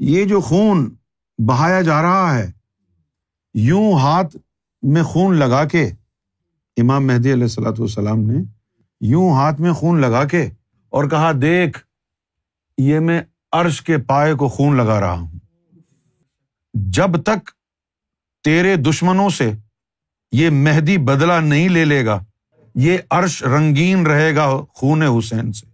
یہ جو خون بہایا جا رہا ہے، یوں ہاتھ میں خون لگا کے، امام مہدی علیہ السلاۃ والسلام نے یوں ہاتھ میں خون لگا کے اور کہا، دیکھ، یہ میں عرش کے پائے کو خون لگا رہا ہوں۔ جب تک تیرے دشمنوں سے یہ مہدی بدلا نہیں لے لے گا، یہ عرش رنگین رہے گا خون حسین سے۔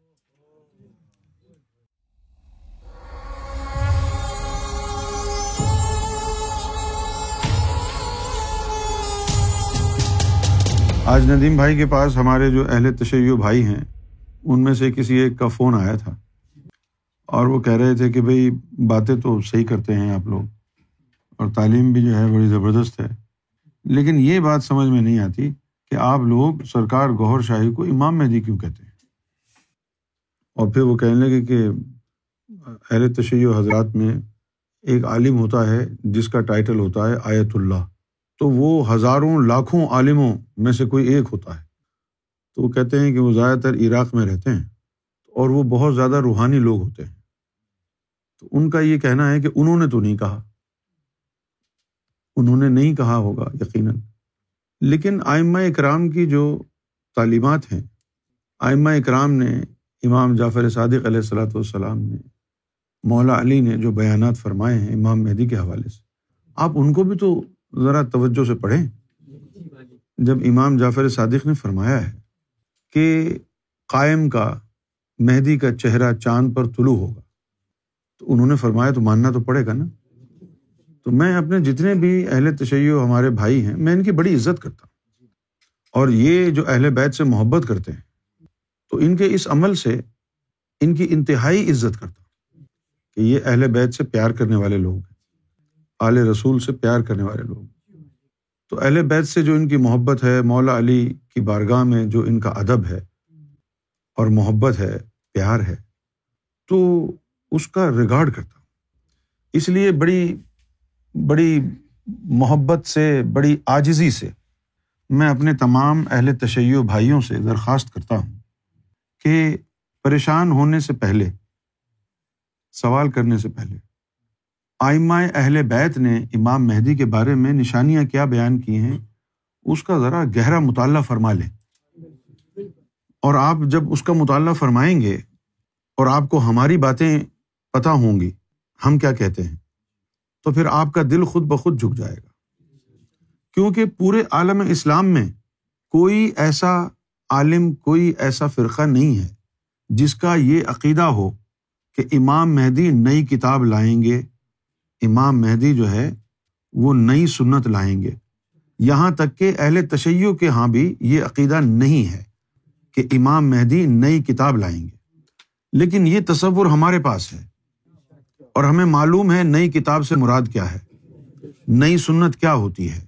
آج ندیم بھائی کے پاس ہمارے جو اہل تشیع بھائی ہیں، ان میں سے کسی ایک کا فون آیا تھا۔ اور وہ کہہ رہے تھے کہ بھائی، باتیں تو صحیح کرتے ہیں آپ لوگ۔ اور تعلیم بھی جو ہے بڑی زبردست ہے۔ لیکن یہ بات سمجھ میں نہیں آتی کہ آپ لوگ سرکار گوہر شاہی کو امام مہدی کیوں کہتے ہیں؟ اور پھر وہ کہنے لگے کہ اہل تشیع حضرات میں ایک عالم ہوتا ہے جس کا ٹائٹل ہوتا ہے آیت اللہ۔ تو وہ ہزاروں لاکھوں عالموں میں سے کوئی ایک ہوتا ہے۔ تو وہ کہتے ہیں کہ وہ زیادہ تر عراق میں رہتے ہیں اور وہ بہت زیادہ روحانی لوگ ہوتے ہیں۔ تو ان کا یہ کہنا ہے کہ انہوں نے تو نہیں کہا۔ انہوں نے نہیں کہا ہوگا یقیناً۔ لیکن آئمہ اکرام کی جو تعلیمات ہیں، آئمہ اکرام نے، امام جعفر صادق علیہ السلاۃ والسلام نے، مولا علی نے جو بیانات فرمائے ہیں امام مہدی کے حوالے سے، آپ ان کو بھی تو ذرا توجہ سے پڑھیں۔ جب امام جعفر صادق نے فرمایا ہے کہ قائم کا، مہدی کا چہرہ چاند پر طلوع ہوگا، تو انہوں نے فرمایا تو ماننا تو پڑے گا نا۔ تو میں اپنے جتنے بھی اہل تشیع ہمارے بھائی ہیں، میں ان کی بڑی عزت کرتا ہوں۔ اور یہ جو اہل بیت سے محبت کرتے ہیں، تو ان کے اس عمل سے ان کی انتہائی عزت کرتا ہوں کہ یہ اہل بیت سے پیار کرنے والے لوگ ہیں۔ اعلی رسول سے پیار کرنے والے لوگ۔ تو اہل بیت سے جو ان کی محبت ہے، مولا علی کی بارگاہ میں جو ان کا ادب ہے اور محبت ہے، پیار ہے، تو اس کا ریگارڈ کرتا ہوں۔ اس لیے بڑی بڑی محبت سے، بڑی آجزی سے میں اپنے تمام اہل تشیع بھائیوں سے درخواست کرتا ہوں کہ پریشان ہونے سے پہلے، سوال کرنے سے پہلے آئمہ اہل بیت نے امام مہدی کے بارے میں نشانیاں کیا بیان کی ہیں؟ اس کا ذرا گہرا مطالعہ فرما لیں۔ اور آپ جب اس کا مطالعہ فرمائیں گے اور آپ کو ہماری باتیں پتہ ہوں گی، ہم کیا کہتے ہیں؟ تو پھر آپ کا دل خود بخود جھک جائے گا۔ کیونکہ پورے عالم اسلام میں کوئی ایسا عالم، کوئی ایسا فرقہ نہیں ہے جس کا یہ عقیدہ ہو کہ امام مہدی نئی کتاب لائیں گے امام مہدی جو ہے، وہ نئی سنت لائیں گے۔ یہاں تک کہ اہل تشیع کے یہاں بھی یہ عقیدہ نہیں ہے کہ امام مہدی نئی کتاب لائیں گے۔ لیکن یہ تصور ہمارے پاس ہے۔ اور ہمیں معلوم ہے نئی کتاب سے مراد کیا ہے۔ نئی سنت کیا ہوتی ہے۔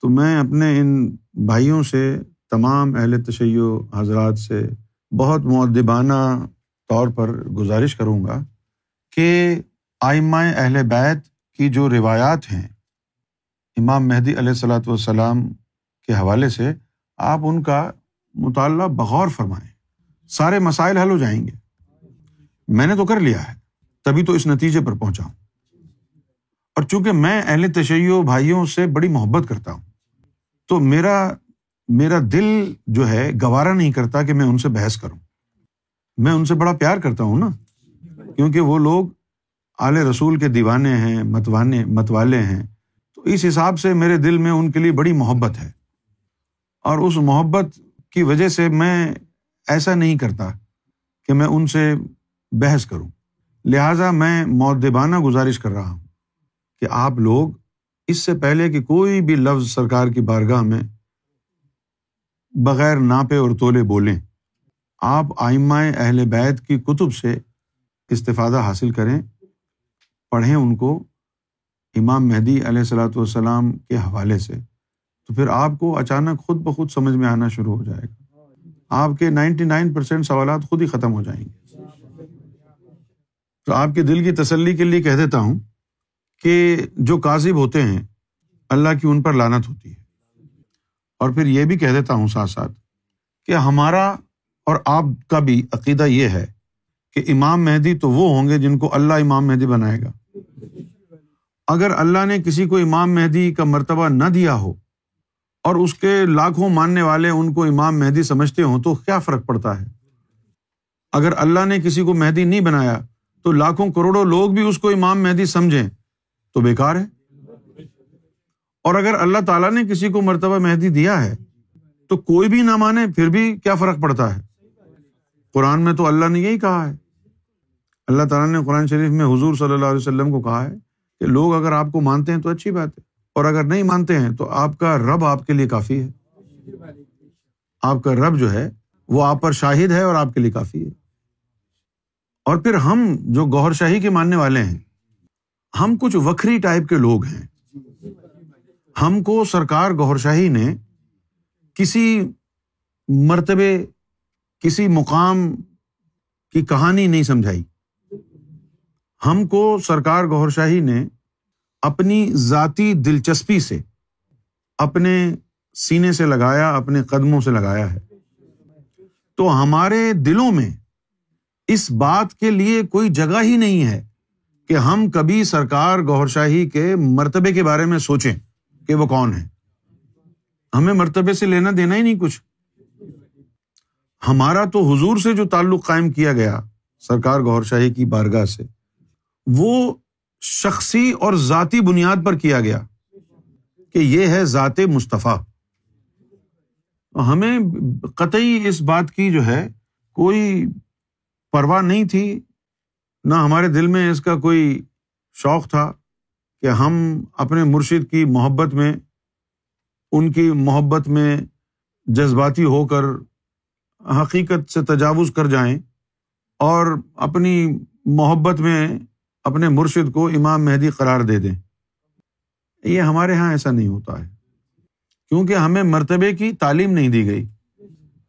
تو میں اپنے ان بھائیوں سے، تمام اہل تشیع حضرات سے بہت معدبانہ طور پر گزارش کروں گا کہ آئمہ اہل بیت کی جو روایات ہیں، امام مہدی علیہ السلاۃ والسلام کے حوالے سے آپ ان کا مطالعہ بغور فرمائیں۔ سارے مسائل حل ہو جائیں گے۔ میں نے تو کر لیا ہے، تبھی تو اس نتیجے پر پہنچا ہوں۔ اور چونکہ میں اہل تشیع بھائیوں سے بڑی محبت کرتا ہوں، تو میرا میرا دل جو ہے گوارا نہیں کرتا کہ میں ان سے بحث کروں۔ میں ان سے بڑا پیار کرتا ہوں نا، کیونکہ وہ لوگ اعلی رسول کے دیوانے ہیں، متوانے، متوالے ہیں۔ تو اس حساب سے میرے دل میں ان کے لیے بڑی محبت ہے۔ اور اس محبت کی وجہ سے میں ایسا نہیں کرتا کہ میں ان سے بحث کروں۔ لہٰذا میں معدبانہ گزارش کر رہا ہوں کہ آپ لوگ اس سے پہلے کہ کوئی بھی لفظ سرکار کی بارگاہ میں بغیر ناپے اور تولے بولیں، آپ آئمہ اہل بیت کی کتب سے استفادہ حاصل کریں۔ پڑھیں ان کو امام مہدی علیہ السلاۃ والسلام کے حوالے سے، تو پھر آپ کو اچانک خود بخود سمجھ میں آنا شروع ہو جائے گا۔ آپ کے نائنٹی نائن پرسینٹ سوالات خود ہی ختم ہو جائیں گے۔ تو آپ کے دل کی تسلی کے لیے کہہ دیتا ہوں کہ جو کاذب ہوتے ہیں، اللہ کی ان پر لانت ہوتی ہے۔ اور پھر یہ بھی کہہ دیتا ہوں ساتھ ساتھ کہ ہمارا اور آپ کا بھی عقیدہ یہ ہے کہ امام مہدی تو وہ ہوں گے جن کو اللہ امام مہدی بنائے گا۔ اگر اللہ نے کسی کو امام مہدی کا مرتبہ نہ دیا ہو اور اس کے لاکھوں ماننے والے ان کو امام مہدی سمجھتے ہوں تو کیا فرق پڑتا ہے؟ اگر اللہ نے کسی کو مہدی نہیں بنایا تو لاکھوں کروڑوں لوگ بھی اس کو امام مہدی سمجھیں تو بیکار ہے۔ اور اگر اللہ تعالیٰ نے کسی کو مرتبہ مہدی دیا ہے تو کوئی بھی نہ مانے پھر بھی کیا فرق پڑتا ہے؟ قرآن میں تو اللہ نے یہی کہا ہے۔ اللہ تعالیٰ نے قرآن شریف میں حضور صلی اللہ علیہ وسلم کو کہا ہے کہ لوگ اگر آپ کو مانتے ہیں تو اچھی بات ہے، اور اگر نہیں مانتے ہیں تو آپ کا رب آپ کے لیے کافی ہے۔ آپ کا رب جو ہے، وہ آپ پر شاہد ہے اور آپ کے لیے کافی ہے۔ اور پھر ہم جو گور شاہی کے ماننے والے ہیں، ہم کچھ وکری ٹائپ کے لوگ ہیں۔ ہم کو سرکار گور شاہی نے کسی مرتبے، کسی مقام کی کہانی نہیں سمجھائی۔ ہم کو سرکار گور شاہی نے اپنی ذاتی دلچسپی سے اپنے سینے سے لگایا، اپنے قدموں سے لگایا ہے۔ تو ہمارے دلوں میں اس بات کے لیے کوئی جگہ ہی نہیں ہے کہ ہم کبھی سرکار گور شاہی کے مرتبے کے بارے میں سوچیں کہ وہ کون ہے۔ ہمیں مرتبے سے لینا دینا ہی نہیں کچھ۔ ہمارا تو حضور سے جو تعلق قائم کیا گیا سرکار گور شاہی کی بارگاہ سے وہ شخصی اور ذاتی بنیاد پر کیا گیا کہ یہ ہے ذات مصطفیٰ۔ ہمیں قطعی اس بات کی جو ہے کوئی پرواہ نہیں تھی، نہ ہمارے دل میں اس کا کوئی شوق تھا کہ ہم اپنے مرشد کی محبت میں، ان کی محبت میں جذباتی ہو کر حقیقت سے تجاوز کر جائیں اور اپنی محبت میں اپنے مرشد کو امام مہدی قرار دے دیں۔ یہ ہمارے یہاں ایسا نہیں ہوتا ہے۔ کیونکہ ہمیں مرتبے کی تعلیم نہیں دی گئی۔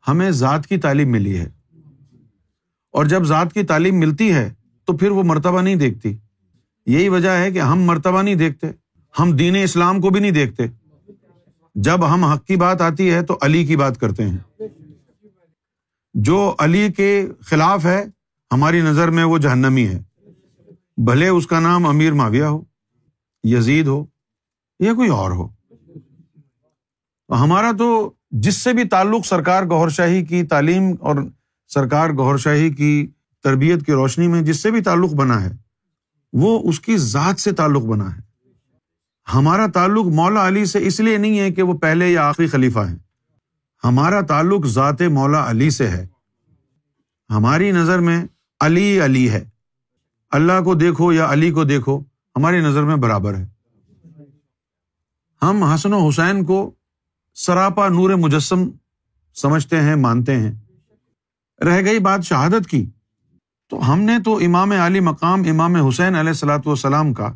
ہمیں ذات کی تعلیم ملی ہے۔ اور جب ذات کی تعلیم ملتی ہے تو پھر وہ مرتبہ نہیں دیکھتی۔ یہی وجہ ہے کہ ہم مرتبہ نہیں دیکھتے۔ ہم دین اسلام کو بھی نہیں دیکھتے۔ جب ہم حق کی بات آتی ہے تو علی کی بات کرتے ہیں۔ جو علی کے خلاف ہے، ہماری نظر میں وہ جہنمی ہے۔ بھلے اس کا نام امیر معاویہ ہو، یزید ہو یا کوئی اور ہو۔ ہمارا تو جس سے بھی تعلق سرکار گور شاہی کی تعلیم اور سرکار گور شاہی کی تربیت کی روشنی میں جس سے بھی تعلق بنا ہے، وہ اس کی ذات سے تعلق بنا ہے۔ ہمارا تعلق مولا علی سے اس لیے نہیں ہے کہ وہ پہلے یا آخری خلیفہ ہیں۔ ہمارا تعلق ذات مولا علی سے ہے۔ ہماری نظر میں علی علی ہے۔ اللہ کو دیکھو یا علی کو دیکھو، ہماری نظر میں برابر ہے۔ ہم حسن و حسین کو سراپا نور مجسم سمجھتے ہیں، مانتے ہیں۔ رہ گئی بات شہادت کی۔ تو ہم نے تو امام علی مقام، امام حسین علیہ السلاۃ والسلام کا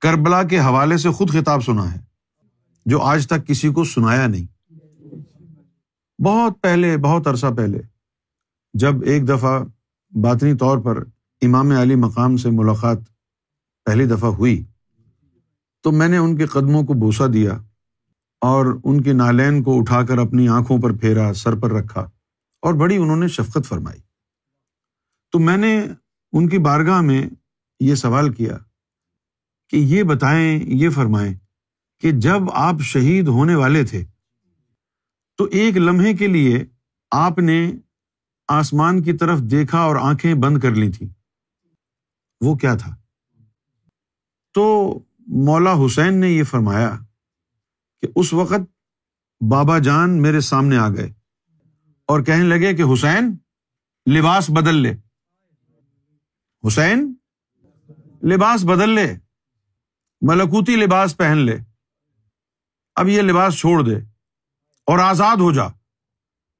کربلا کے حوالے سے خود خطاب سنا ہے، جو آج تک کسی کو سنایا نہیں۔ بہت پہلے، بہت عرصہ پہلے، جب ایک دفعہ باطنی طور پر امام علی مقام سے ملاقات پہلی دفعہ ہوئی۔ تو میں نے ان کے قدموں کو بوسا دیا اور ان کے نالین کو اٹھا کر اپنی آنکھوں پر پھیرا، سر پر رکھا اور بڑی انہوں نے شفقت فرمائی۔ تو میں نے ان کی بارگاہ میں یہ سوال کیا کہ یہ بتائیں، یہ فرمائیں کہ جب آپ شہید ہونے والے تھے تو ایک لمحے کے لیے آپ نے آسمان کی طرف دیکھا اور آنکھیں بند کر لی تھیں۔ وہ کیا تھا؟ تو مولا حسین نے یہ فرمایا کہ اس وقت بابا جان میرے سامنے آ گئے اور کہنے لگے کہ حسین، لباس بدل لے۔ حسین، لباس بدل لے۔ ملکوتی لباس پہن لے۔ اب یہ لباس چھوڑ دے اور آزاد ہو جا۔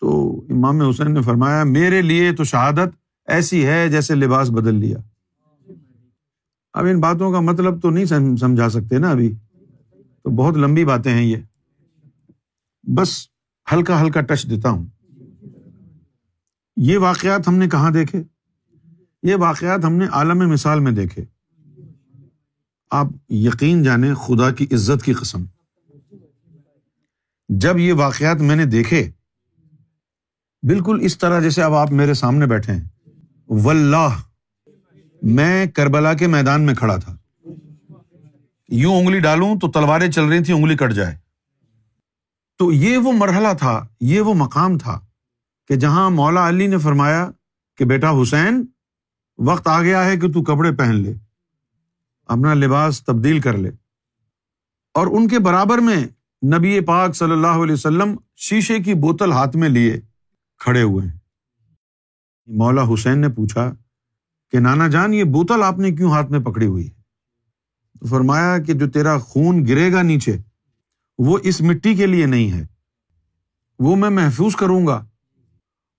تو امام حسین نے فرمایا، میرے لیے تو شہادت ایسی ہے جیسے لباس بدل لیا۔ اب ان باتوں کا مطلب تو نہیں سمجھا سکتے نا ابھی۔ تو بہت لمبی باتیں ہیں یہ۔ بس ہلکا ہلکا ٹچ دیتا ہوں۔ یہ واقعات ہم نے کہاں دیکھے؟ یہ واقعات ہم نے عالم مثال میں دیکھے۔ آپ یقین جانے خدا کی عزت کی قسم۔ جب یہ واقعات میں نے دیکھے، بالکل اس طرح جیسے اب آپ میرے سامنے بیٹھے ہیں۔ واللہ میں کربلا کے میدان میں کھڑا تھا۔ یوں انگلی ڈالوں تو تلواریں چل رہی تھیں، انگلی کٹ جائے۔ تو یہ وہ مرحلہ تھا، یہ وہ مقام تھا کہ جہاں مولا علی نے فرمایا کہ بیٹا حسین، وقت آ گیا ہے کہ تو کپڑے پہن لے، اپنا لباس تبدیل کر لے۔ اور ان کے برابر میں نبی پاک صلی اللہ علیہ وسلم شیشے کی بوتل ہاتھ میں لیے کھڑے ہوئے۔ ہیں مولا حسین نے پوچھا کہ نانا جان، یہ بوتل آپ نے کیوں ہاتھ میں پکڑی ہوئی ہے؟ تو فرمایا کہ جو تیرا خون گرے گا نیچے، وہ اس مٹی کے لیے نہیں ہے۔ وہ میں محفوظ کروں گا۔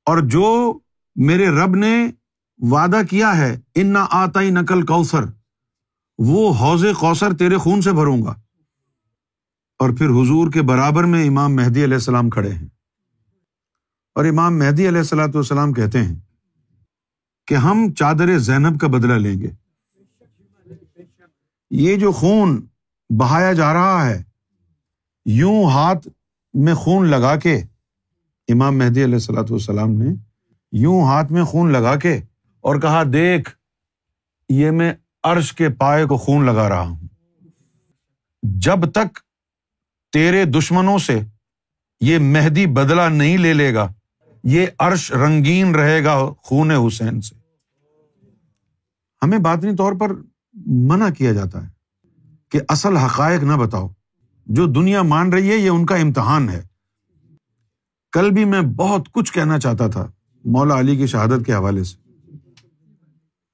اور جو میرے رب نے وعدہ کیا ہے ان نہ آتا ہی نقل کوثر وہ حوض کوثر تیرے خون سے بھروں گا۔ اور پھر حضور کے برابر میں امام مہدی علیہ السلام کھڑے ہیں۔ اور امام مہدی علیہ السلاۃ والسلام کہتے ہیں کہ ہم چادر زینب کا بدلا لیں گے۔ یہ جو خون بہایا جا رہا ہے، یوں ہاتھ میں خون لگا کے، امام مہدی علیہ السلاۃ والسلام نے یوں ہاتھ میں خون لگا کے اور کہا، دیکھ، یہ میں عرش کے پائے کو خون لگا رہا ہوں۔ جب تک تیرے دشمنوں سے یہ مہدی بدلا نہیں لے لے گا یہ عرش رنگین رہے گا خون حسین سے۔ ہمیں باطنی طور پر منع کیا جاتا ہے کہ اصل حقائق نہ بتاؤ۔ جو دنیا مان رہی ہے، یہ ان کا امتحان ہے۔ کل بھی میں بہت کچھ کہنا چاہتا تھا مولا علی کی شہادت کے حوالے سے۔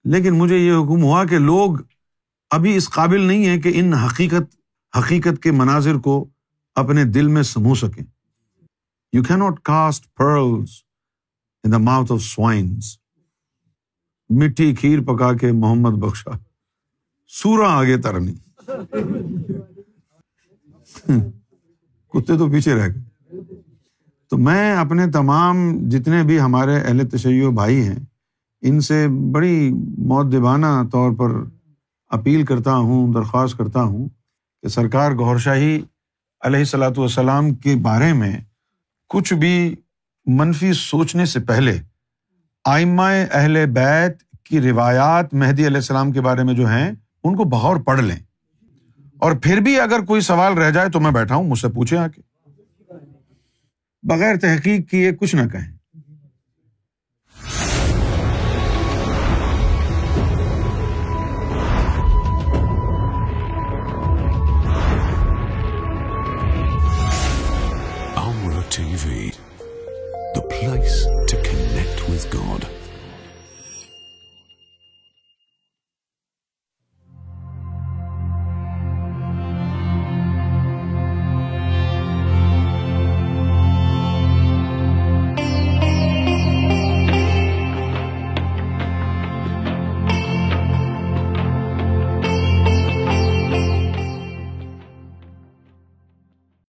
لیکن مجھے یہ حکم ہوا کہ لوگ ابھی اس قابل نہیں ہے کہ ان حقیقت حقیقت کے مناظر کو اپنے دل میں سمو سکیں۔ You can not cast pearls in the mouth of swines میٹھی کھیر پکا کے محمد بخشا۔ سورا آگے ترنی۔ کتے تو پیچھے رہ گئے۔ تو میں اپنے تمام جتنے بھی ہمارے اہل تشیع بھائی ہیں، ان سے بڑی معدبانہ طور پر اپیل کرتا ہوں، درخواست کرتا ہوں کہ سرکار گور شاہی علیہ صلاحت والسلام کے بارے میں کچھ بھی منفی سوچنے سے پہلے آئمہ اہل بیت کی روایات مہدی علیہ السلام کے بارے میں جو ہیں، ان کو بہور پڑھ لیں۔ اور پھر بھی اگر کوئی سوال رہ جائے تو میں بیٹھا ہوں، مجھ سے پوچھیں آ کے بغیر تحقیق کیے کچھ نہ کہیں۔